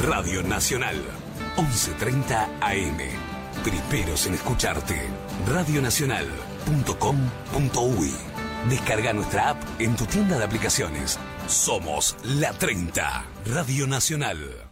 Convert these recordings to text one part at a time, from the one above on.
Radio Nacional, 11.30 AM. Primeros en escucharte. Radionacional.com.uy. Descarga nuestra app en tu tienda de aplicaciones. Somos la 30, Radio Nacional.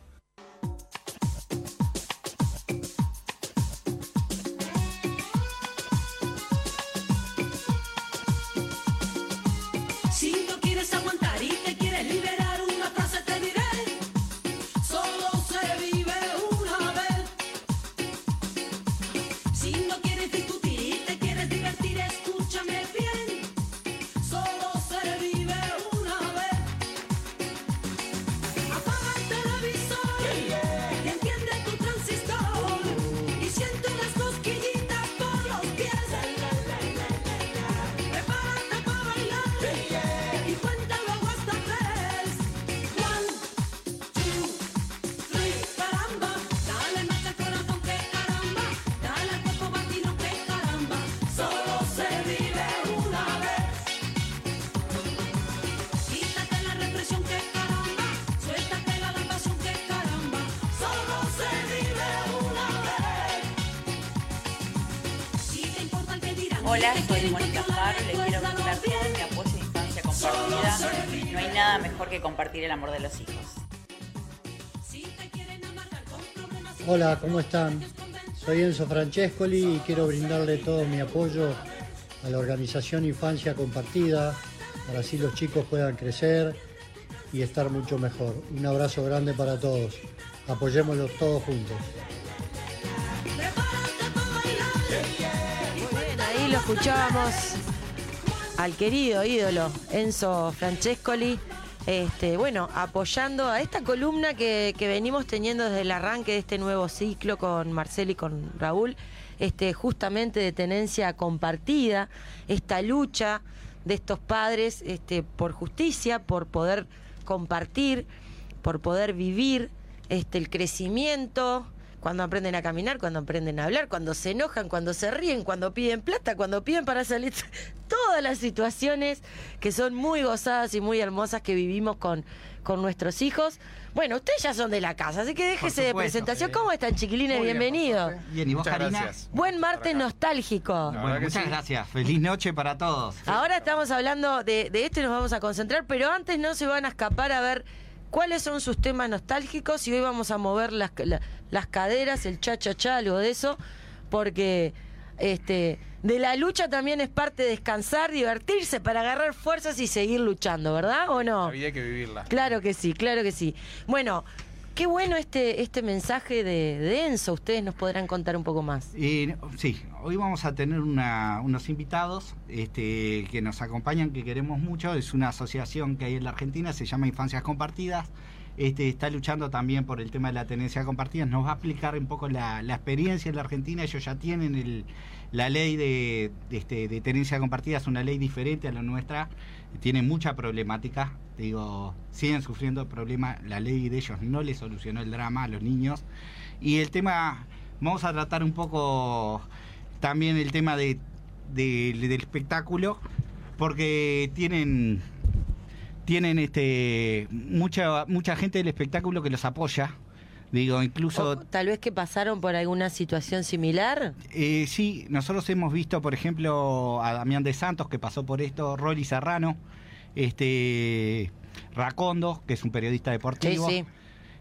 El amor de los hijos. Hola, ¿cómo están? Soy Enzo Francescoli y quiero brindarle todo mi apoyo a la organización Infancia Compartida para así los chicos puedan crecer y estar mucho mejor. Un abrazo grande para todos. Apoyémoslos todos juntos. Escuchábamos al querido ídolo Enzo Francescoli este, bueno, apoyando a esta columna que, venimos teniendo desde el arranque de este nuevo ciclo con Marcelo y con Raúl, este, justamente de tenencia compartida, esta lucha de estos padres este, por justicia, por poder compartir, por poder vivir este, el crecimiento, cuando aprenden a caminar, cuando aprenden a hablar, cuando se enojan, cuando se ríen, cuando piden plata, cuando piden para salir, todas las situaciones que son muy gozadas y muy hermosas que vivimos con, con nuestros hijos. Bueno, ustedes ya son de la casa, así que déjese de presentación. ¿Cómo están, chiquilines? Bienvenidos. Bien, ¿y vos, Karina? Buen martes nostálgico. muchas gracias. Feliz noche para todos. Ahora estamos hablando de, de esto y nos vamos a concentrar, pero antes no se van a escapar a ver cuáles son sus temas nostálgicos y hoy vamos a mover las, las caderas, el cha-cha-cha, algo de eso, porque este, de la lucha también es parte descansar, divertirse para agarrar fuerzas y seguir luchando, ¿verdad? ¿O no? Había que vivirla. Claro que sí, claro que sí. Bueno, Qué bueno este, este mensaje de, Enzo, ustedes nos podrán contar un poco más. sí, hoy vamos a tener unos invitados este, que nos acompañan, que queremos mucho, es una asociación que hay en la Argentina, se llama Infancias Compartidas, este, está luchando también por el tema de la tenencia compartida, nos va a explicar un poco la, experiencia en la Argentina, ellos ya tienen la ley de, este, de tenencia compartida, es una ley diferente a la nuestra, tiene mucha problemática, digo, siguen sufriendo problemas, la ley de ellos no les solucionó el drama a los niños. Y el tema, vamos a tratar un poco también el tema de, del espectáculo, porque tienen tienen este mucha mucha gente del espectáculo que los apoya digo incluso tal vez que pasaron por alguna situación similar eh, sí nosotros hemos visto por ejemplo a Damián de Santos que pasó por esto Rolly Serrano este Racondo, que es un periodista deportivo. Sí, sí.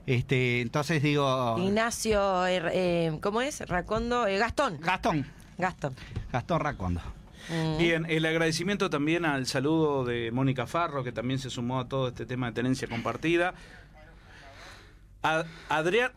Este, entonces digo. Ignacio, eh, eh, ¿cómo es? Racondo, eh, Gastón. Gastón. Gastón. Gastón Racondo. Bien, el agradecimiento también al saludo de Mónica Farro, que también se sumó a todo este tema de tenencia compartida. Adrián,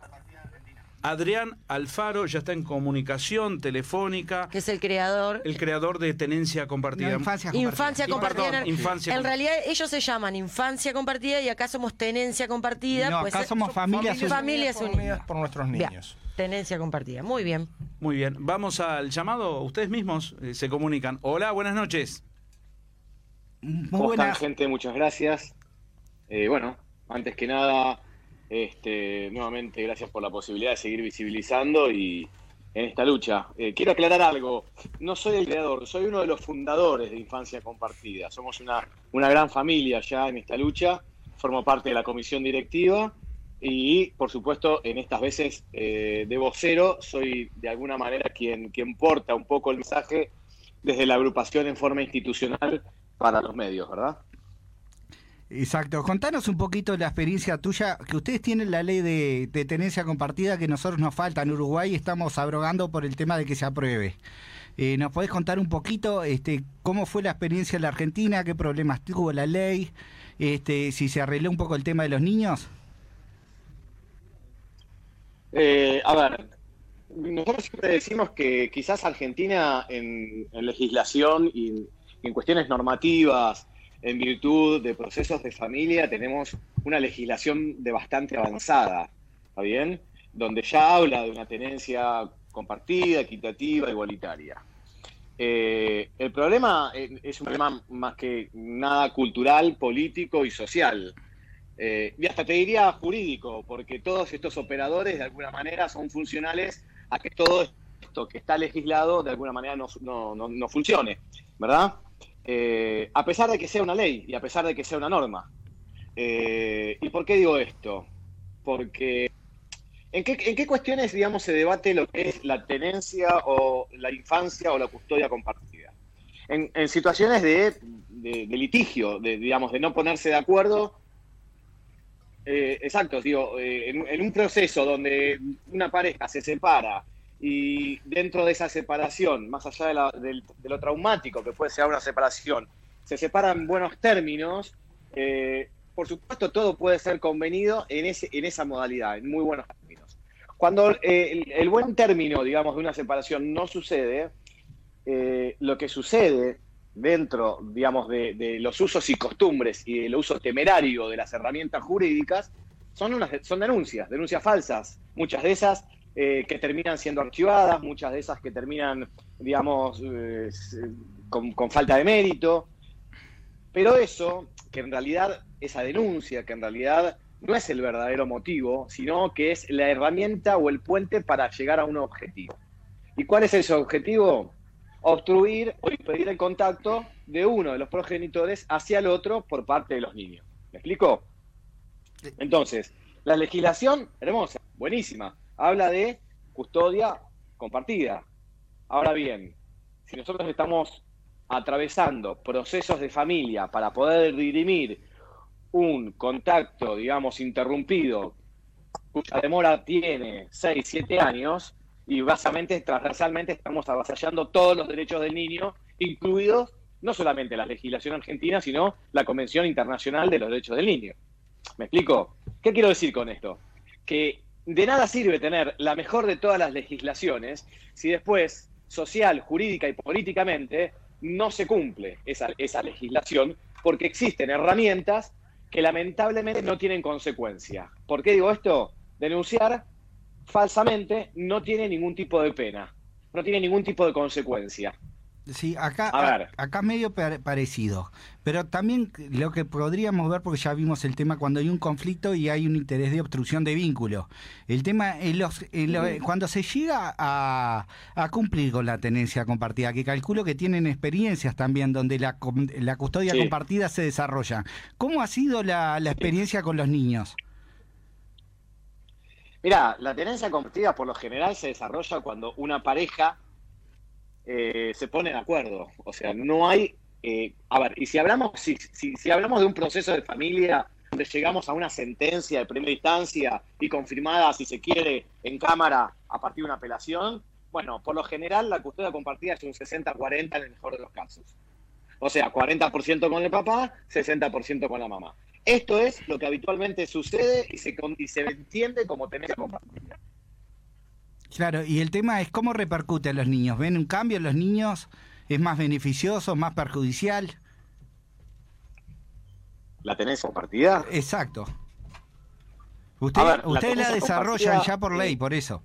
Adrián Alfaro ya está en comunicación telefónica. Que es el creador. El creador de Tenencia Compartida. infancia Compartida. infancia en realidad ellos se llaman Infancia Compartida y acá somos Tenencia Compartida. No, pues acá somos familias, familias, unidas. por nuestros niños. tenencia Compartida. Muy bien. Muy bien. Vamos al llamado. Ustedes mismos eh, se comunican. Hola, buenas noches. ¿Cómo están, gente? Muchas gracias. Eh, bueno, antes que nada este, nuevamente, gracias por la posibilidad de seguir visibilizando y en esta lucha. Eh, quiero aclarar algo. No soy el creador, soy uno de los fundadores de Infancia Compartida. Somos una, una gran familia ya en esta lucha. Formo parte de la comisión directiva y por supuesto en estas veces eh, de vocero soy de alguna manera quien, quien porta un poco el mensaje desde la agrupación en forma institucional para los medios, ¿verdad? Exacto. Contanos un poquito la experiencia tuya, que ustedes tienen la ley de, tenencia compartida que nosotros nos falta en Uruguay y estamos abrogando por el tema de que se apruebe. Eh, ¿Nos podés contar un poquito este, cómo fue la experiencia en la Argentina, qué problemas tuvo la ley, este, si se arregló un poco el tema de los niños? Eh, a ver, nosotros siempre decimos que quizás Argentina en, legislación y en cuestiones normativas, en virtud de procesos de familia, tenemos una legislación de bastante avanzada, ¿está bien? Donde ya habla de una tenencia compartida, equitativa, igualitaria. Eh, el problema eh, es un problema más que nada cultural, político y social. Eh, y hasta te diría jurídico, porque todos estos operadores de alguna manera son funcionales a que todo esto que está legislado de alguna manera no, no funcione, ¿verdad? Eh, a pesar de que sea una ley y a pesar de que sea una norma. Eh, ¿Y por qué digo esto? Porque ¿en qué, cuestiones, digamos, se debate lo que es la tenencia o la infancia o la custodia compartida? En, situaciones de, litigio, de, digamos, de no ponerse de acuerdo. Eh, exacto, digo, en un proceso donde una pareja se separa y dentro de esa separación, más allá de, lo traumático que puede ser una separación, se separan en buenos términos, eh, por supuesto todo puede ser convenido en, ese, en esa modalidad, en muy buenos términos. Cuando eh, el, buen término, digamos, de una separación no sucede, eh, lo que sucede dentro, digamos, de, de, los usos y costumbres y el uso temerario de las herramientas jurídicas, son, unas, son denuncias, denuncias falsas. Muchas de esas eh, que terminan siendo archivadas, muchas de esas que terminan, digamos, eh, con, falta de mérito. Pero eso, que en realidad, esa denuncia, que en realidad no es el verdadero motivo, sino que es la herramienta o el puente para llegar a un objetivo. ¿Y cuál es ese objetivo? Obstruir o impedir el contacto de uno de los progenitores hacia el otro por parte de los niños. ¿Me explico? Entonces, la legislación, hermosa, buenísima, habla de custodia compartida. Ahora bien, si nosotros estamos atravesando procesos de familia para poder dirimir un contacto, digamos, interrumpido, cuya demora tiene 6, 7 años, y básicamente, transversalmente, estamos avasallando todos los derechos del niño, incluidos no solamente la legislación argentina, sino la Convención Internacional de los Derechos del Niño. ¿Me explico? ¿Qué quiero decir con esto? Que de nada sirve tener la mejor de todas las legislaciones si después, social, jurídica y políticamente, no se cumple esa, legislación porque existen herramientas que lamentablemente no tienen consecuencia. ¿Por qué digo esto? Denunciar falsamente no tiene ningún tipo de pena, no tiene ningún tipo de consecuencia. Sí, acá, acá medio parecido. Pero también lo que podríamos ver, porque ya vimos el tema cuando hay un conflicto y hay un interés de obstrucción de vínculo. El tema es los, cuando se llega a, cumplir con la tenencia compartida, que calculo que tienen experiencias también donde la, la custodia compartida se desarrolla. ¿Cómo ha sido la, la experiencia con los niños? Mira, la tenencia compartida por lo general se desarrolla cuando una pareja eh, se pone de acuerdo. O sea, no hay. Eh, a ver, y si hablamos, si, si, hablamos de un proceso de familia donde llegamos a una sentencia de primera instancia y confirmada, si se quiere, en cámara a partir de una apelación, bueno, por lo general la custodia compartida es un 60-40 en el mejor de los casos. O sea, 40% con el papá, 60% con la mamá. Esto es lo que habitualmente sucede y se, entiende como tenencia compartida. Claro, y el tema es cómo repercute a los niños. ¿Ven un cambio en los niños? ¿Es más beneficioso, más perjudicial? ¿La tenés compartida? Exacto. Usted, ustedes la, desarrollan ya por ley, por eso.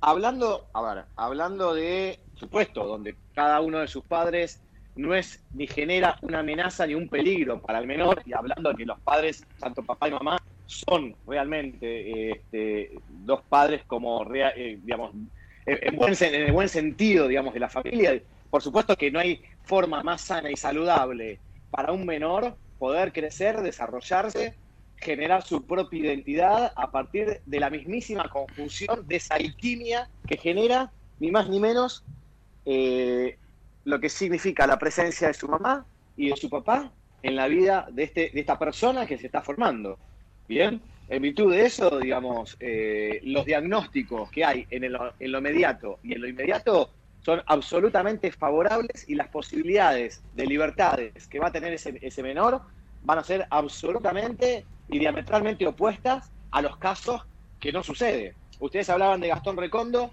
Hablando, a ver, hablando de supuesto, donde cada uno de sus padres no es ni genera una amenaza ni un peligro para el menor, y hablando de que los padres, tanto papá y mamá, son realmente este, dos padres como, eh, digamos, en, buen, en, el buen sentido, digamos, de la familia. Por supuesto que no hay forma más sana y saludable para un menor poder crecer, desarrollarse generar su propia identidad a partir de la mismísima conjunción de esa alquimia que genera, ni más ni menos, eh, lo que significa la presencia de su mamá y de su papá en la vida de, este, de esta persona que se está formando. Bien, en virtud de eso, digamos, eh, los diagnósticos que hay en, en lo inmediato y en lo inmediato son absolutamente favorables y las posibilidades de libertades que va a tener ese, ese menor van a ser absolutamente y diametralmente opuestas a los casos que no sucede. Ustedes hablaban de Gastón Recondo,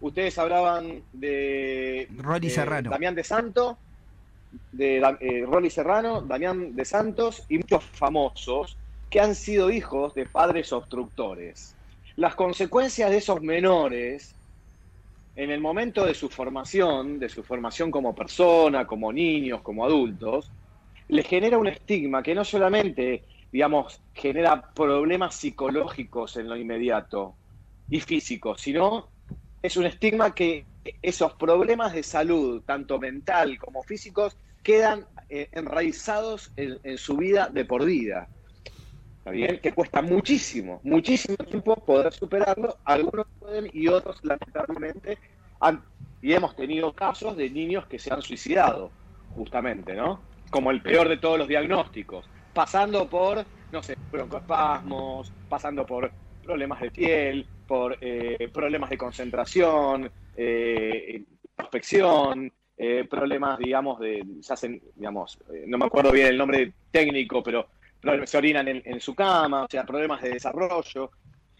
ustedes hablaban de Rolly Serrano. Damián de Santo, de eh, Rolly Serrano, Damián de Santos y muchos famosos que han sido hijos de padres obstructores. Las consecuencias de esos menores en el momento de su formación, de su formación como persona, como niños, como adultos, les genera un estigma que no solamente digamos, genera problemas psicológicos en lo inmediato y físicos, sino es un estigma que esos problemas de salud, tanto mental como físicos, quedan eh, enraizados en, su vida de por vida. ¿Está bien? Que cuesta muchísimo, muchísimo tiempo poder superarlo. Algunos pueden y otros, lamentablemente, han, y hemos tenido casos de niños que se han suicidado, justamente, ¿no? Como el peor de todos los diagnósticos pasando por, no sé, broncoespasmos, pasando por problemas de piel, por eh, problemas de concentración, eh, eh, problemas, digamos, de, se hacen, digamos, no me acuerdo bien el nombre técnico, pero se orinan en, su cama, o sea, problemas de desarrollo.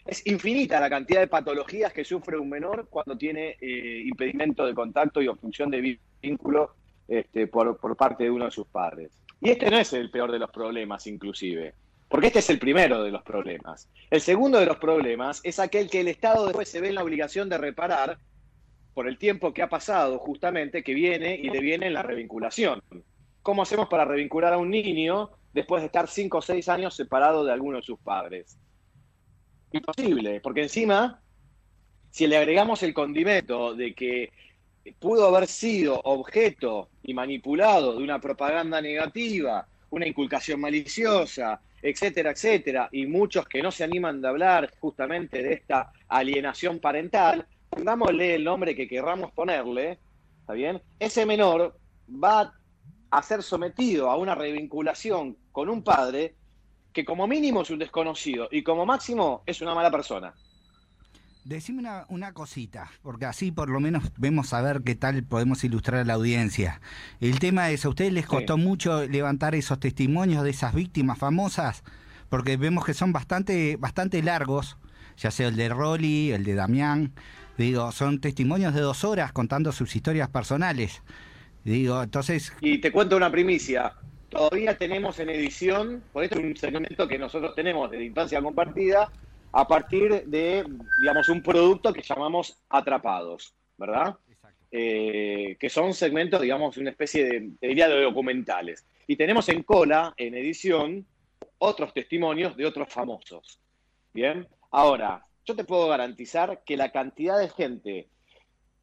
Es infinita la cantidad de patologías que sufre un menor cuando tiene impedimento de contacto y obstrucción de vínculo este, por, por parte de uno de sus padres. Y este no es el peor de los problemas, inclusive, porque este es el primero de los problemas. El segundo de los problemas es aquel que el Estado después se ve en la obligación de reparar por el tiempo que ha pasado, justamente, que viene y le viene en la revinculación. ¿Cómo hacemos para revincular a un niño después de estar cinco o seis años separado de alguno de sus padres? Imposible, porque encima, si le agregamos el condimento de que pudo haber sido objeto y manipulado de una propaganda negativa, una inculcación maliciosa, etcétera, etcétera, y muchos que no se animan de hablar justamente de esta alienación parental, pongámosle el nombre que querramos ponerle, ¿está bien? Ese menor va a ser sometido a una revinculación con un padre que como mínimo es un desconocido y como máximo es una mala persona. Decime una, cosita, porque así por lo menos vemos a ver qué tal podemos ilustrar a la audiencia. El tema es, ¿a ustedes les costó mucho levantar esos testimonios de esas víctimas famosas? Porque vemos que son bastante, bastante largos, ya sea el de Rolly, el de Damián. Digo, son testimonios de dos horas contando sus historias personales. Y te cuento una primicia. Todavía tenemos en edición, por esto es un segmento que nosotros tenemos de infancia compartida, a partir de, digamos, un producto que llamamos atrapados, ¿verdad? Eh, que son segmentos, digamos, una especie de, de documentales. Y tenemos en cola, en edición, otros testimonios de otros famosos. Bien, ahora, yo te puedo garantizar que la cantidad de gente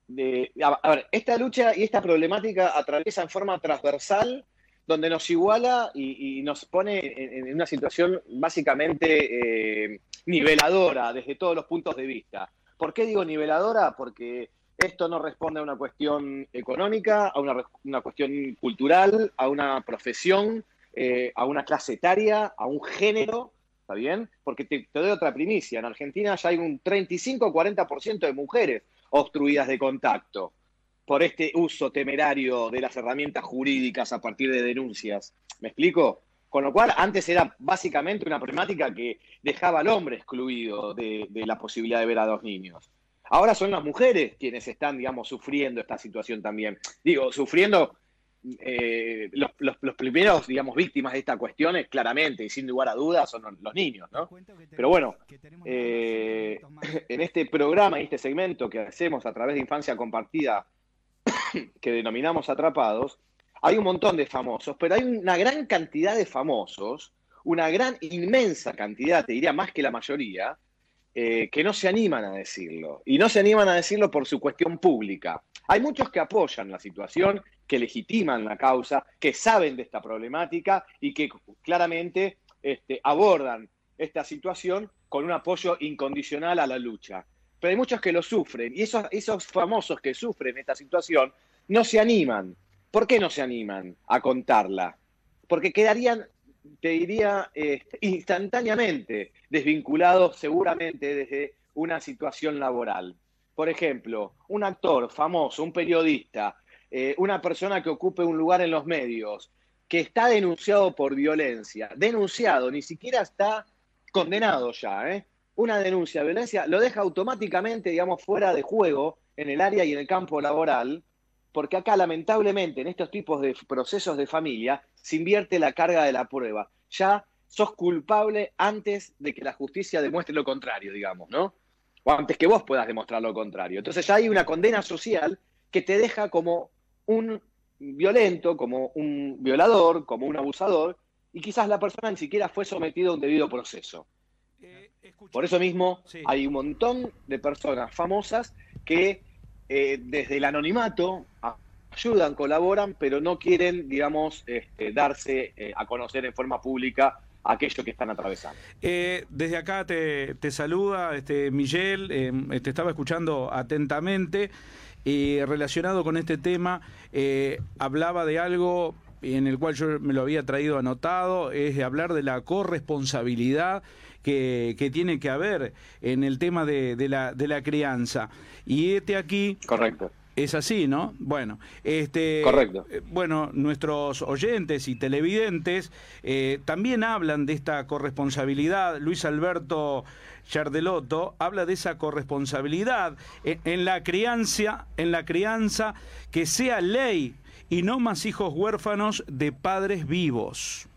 de, a, ver, esta lucha y esta problemática atraviesa en forma transversal donde nos iguala y, nos pone en, una situación básicamente eh, niveladora desde todos los puntos de vista. ¿Por qué digo niveladora? Porque esto no responde a una cuestión económica, a una, cuestión cultural, a una profesión, eh, a una clase etaria, a un género, ¿está bien? Porque te, doy otra primicia, en Argentina ya hay un 35-40% de mujeres obstruidas de contacto por este uso temerario de las herramientas jurídicas a partir de denuncias. ¿Me explico? Con lo cual, antes era básicamente una problemática que dejaba al hombre excluido de, la posibilidad de ver a dos niños. Ahora son las mujeres quienes están, digamos, sufriendo esta situación también. Digo, sufriendo eh, los, primeros, digamos, víctimas de esta cuestión, es claramente y sin lugar a dudas, son los niños, ¿no? Pero bueno, eh, en este programa y este segmento que hacemos a través de Infancia Compartida que denominamos atrapados, hay un montón de famosos, pero hay una gran cantidad de famosos, una gran, inmensa cantidad, te diría más que la mayoría, eh, que no se animan a decirlo. Y no se animan a decirlo por su cuestión pública. Hay muchos que apoyan la situación, que legitiman la causa, que saben de esta problemática y que claramente este, abordan esta situación con un apoyo incondicional a la lucha. Pero hay muchos que lo sufren y esos, esos famosos que sufren esta situación no se animan. ¿Por qué no se animan a contarla? Porque quedarían, te diría, este, instantáneamente desvinculados seguramente desde una situación laboral. Por ejemplo, un actor famoso, un periodista, eh, una persona que ocupe un lugar en los medios, que está denunciado por violencia, denunciado, ni siquiera está condenado ya, ¿eh? una denuncia de violencia lo deja automáticamente, digamos, fuera de juego en el área y en el campo laboral, porque acá lamentablemente en estos tipos de procesos de familia se invierte la carga de la prueba. Ya sos culpable antes de que la justicia demuestre lo contrario, digamos, ¿no? O antes que vos puedas demostrar lo contrario. Entonces ya hay una condena social que te deja como un violento, como un violador, como un abusador, y quizás la persona ni siquiera fue sometida a un debido proceso. Eh, Por eso mismo hay un montón de personas famosas que eh, desde el anonimato ayudan, colaboran, pero no quieren, digamos, este, darse eh, a conocer en forma pública aquello que están atravesando. desde acá te, saluda este, Miguel, te estaba escuchando atentamente y relacionado con este tema hablaba de algo en el cual yo me lo había traído anotado, es de hablar de la corresponsabilidad que, que tiene que haber en el tema de, de, la, de la crianza. Y este aquí... Correcto. Es así, ¿no? Bueno, este, Correcto. Eh, bueno, nuestros oyentes y televidentes eh, también hablan de esta corresponsabilidad. Luis Alberto Chardelotto habla de esa corresponsabilidad en, en, la crianza, en la crianza que sea ley y no más hijos huérfanos de padres vivos.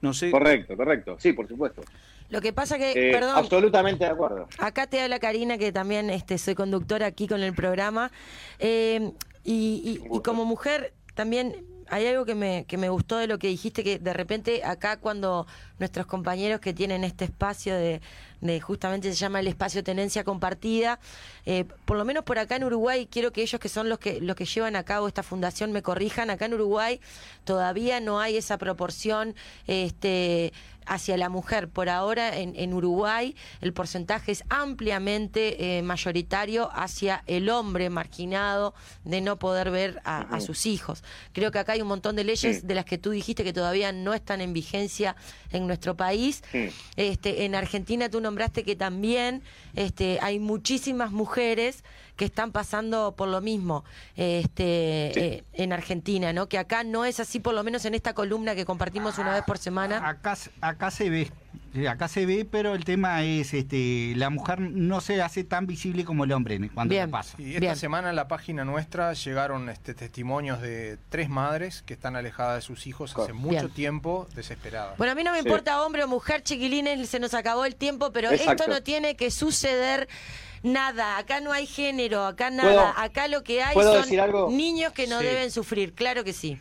No sé. Correcto, correcto. Sí, por supuesto. Lo que pasa que, eh, perdón. Absolutamente de acuerdo. Acá te habla Karina, que también este, soy conductora aquí con el programa. Eh, y, y, como mujer también hay algo que me, que me gustó de lo que dijiste, que de repente acá cuando nuestros compañeros que tienen este espacio de, de justamente se llama el espacio tenencia compartida, eh, por lo menos por acá en Uruguay, quiero que ellos que son los que, los que llevan a cabo esta fundación me corrijan, acá en Uruguay todavía no hay esa proporción este, hacia la mujer. Por ahora en, en Uruguay el porcentaje es ampliamente eh, mayoritario hacia el hombre marginado de no poder ver a, a, sus hijos. Creo que acá hay un montón de leyes de las que tú dijiste que todavía no están en vigencia en nuestro país. Este, en Argentina tú nombraste que también este, hay muchísimas mujeres que están pasando por lo mismo este, eh, en Argentina, ¿no? Que acá no es así, por lo menos en esta columna que compartimos una vez por semana. Acá, acá se ve, acá se ve, pero el tema es, este, la mujer no se hace tan visible como el hombre cuando Bien. pasa. Y esta semana en la página nuestra llegaron este, testimonios de tres madres que están alejadas de sus hijos hace mucho Bien. tiempo, desesperadas. Bueno, a mí no me Sí. importa hombre o mujer, chiquilines, se nos acabó el tiempo, pero Exacto. esto no tiene que suceder nada. Acá no hay género, acá ¿Puedo- nada. Acá lo que hay son decir algo? niños que no Sí. deben sufrir, claro que sí.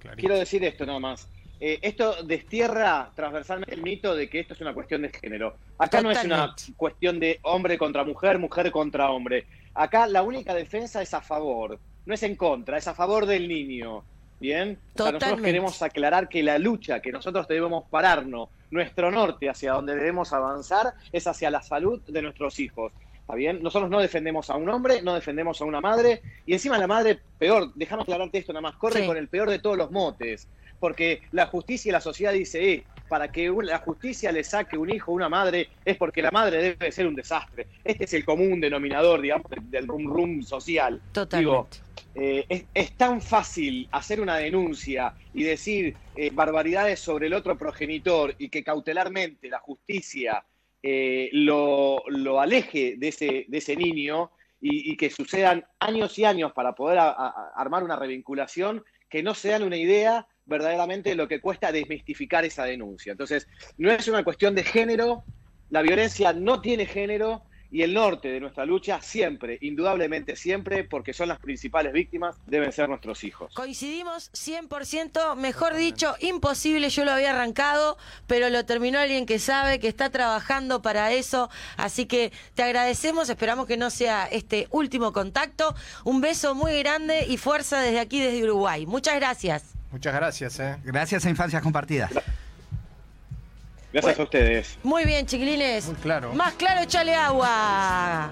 Clarito. Quiero decir esto nada más. Eh, esto destierra transversalmente el mito de que esto es una cuestión de género. Acá no es una cuestión de hombre contra mujer, mujer contra hombre. Acá la única defensa es a favor, no es en contra, es a favor del niño. ¿Bien? O sea, nosotros queremos aclarar que la lucha que nosotros debemos pararnos, nuestro norte hacia donde debemos avanzar, es hacia la salud de nuestros hijos. ¿Está bien? Nosotros no defendemos a un hombre, no defendemos a una madre, y encima la madre, peor, déjame aclararte esto nada más, corre Sí. con el peor de todos los motes, porque la justicia y la sociedad dice, eh, para que la justicia le saque un hijo a una madre es porque la madre debe ser un desastre. Este es el común denominador, digamos, del- del rum rum social. Totalmente. Digo, eh, es, es tan fácil hacer una denuncia y decir eh, barbaridades sobre el otro progenitor y que cautelarmente la justicia eh, lo, lo aleje de ese, de ese niño y, y que sucedan años y años para poder a- a- armar una revinculación que no se dan una idea verdaderamente de lo que cuesta desmistificar esa denuncia. Entonces, no es una cuestión de género, la violencia no tiene género y el norte de nuestra lucha siempre, indudablemente siempre, porque son las principales víctimas, deben ser nuestros hijos. Coincidimos 100%, mejor dicho, imposible, yo lo había arrancado, pero lo terminó alguien que sabe, que está trabajando para eso, así que te agradecemos, esperamos que no sea este último contacto, un beso muy grande y fuerza desde aquí, desde Uruguay. Muchas gracias. Muchas gracias. ¿eh? Gracias a Infancias Compartidas. Gracias a ustedes. Muy bien, chiquilines. Muy claro. Más claro, échale agua.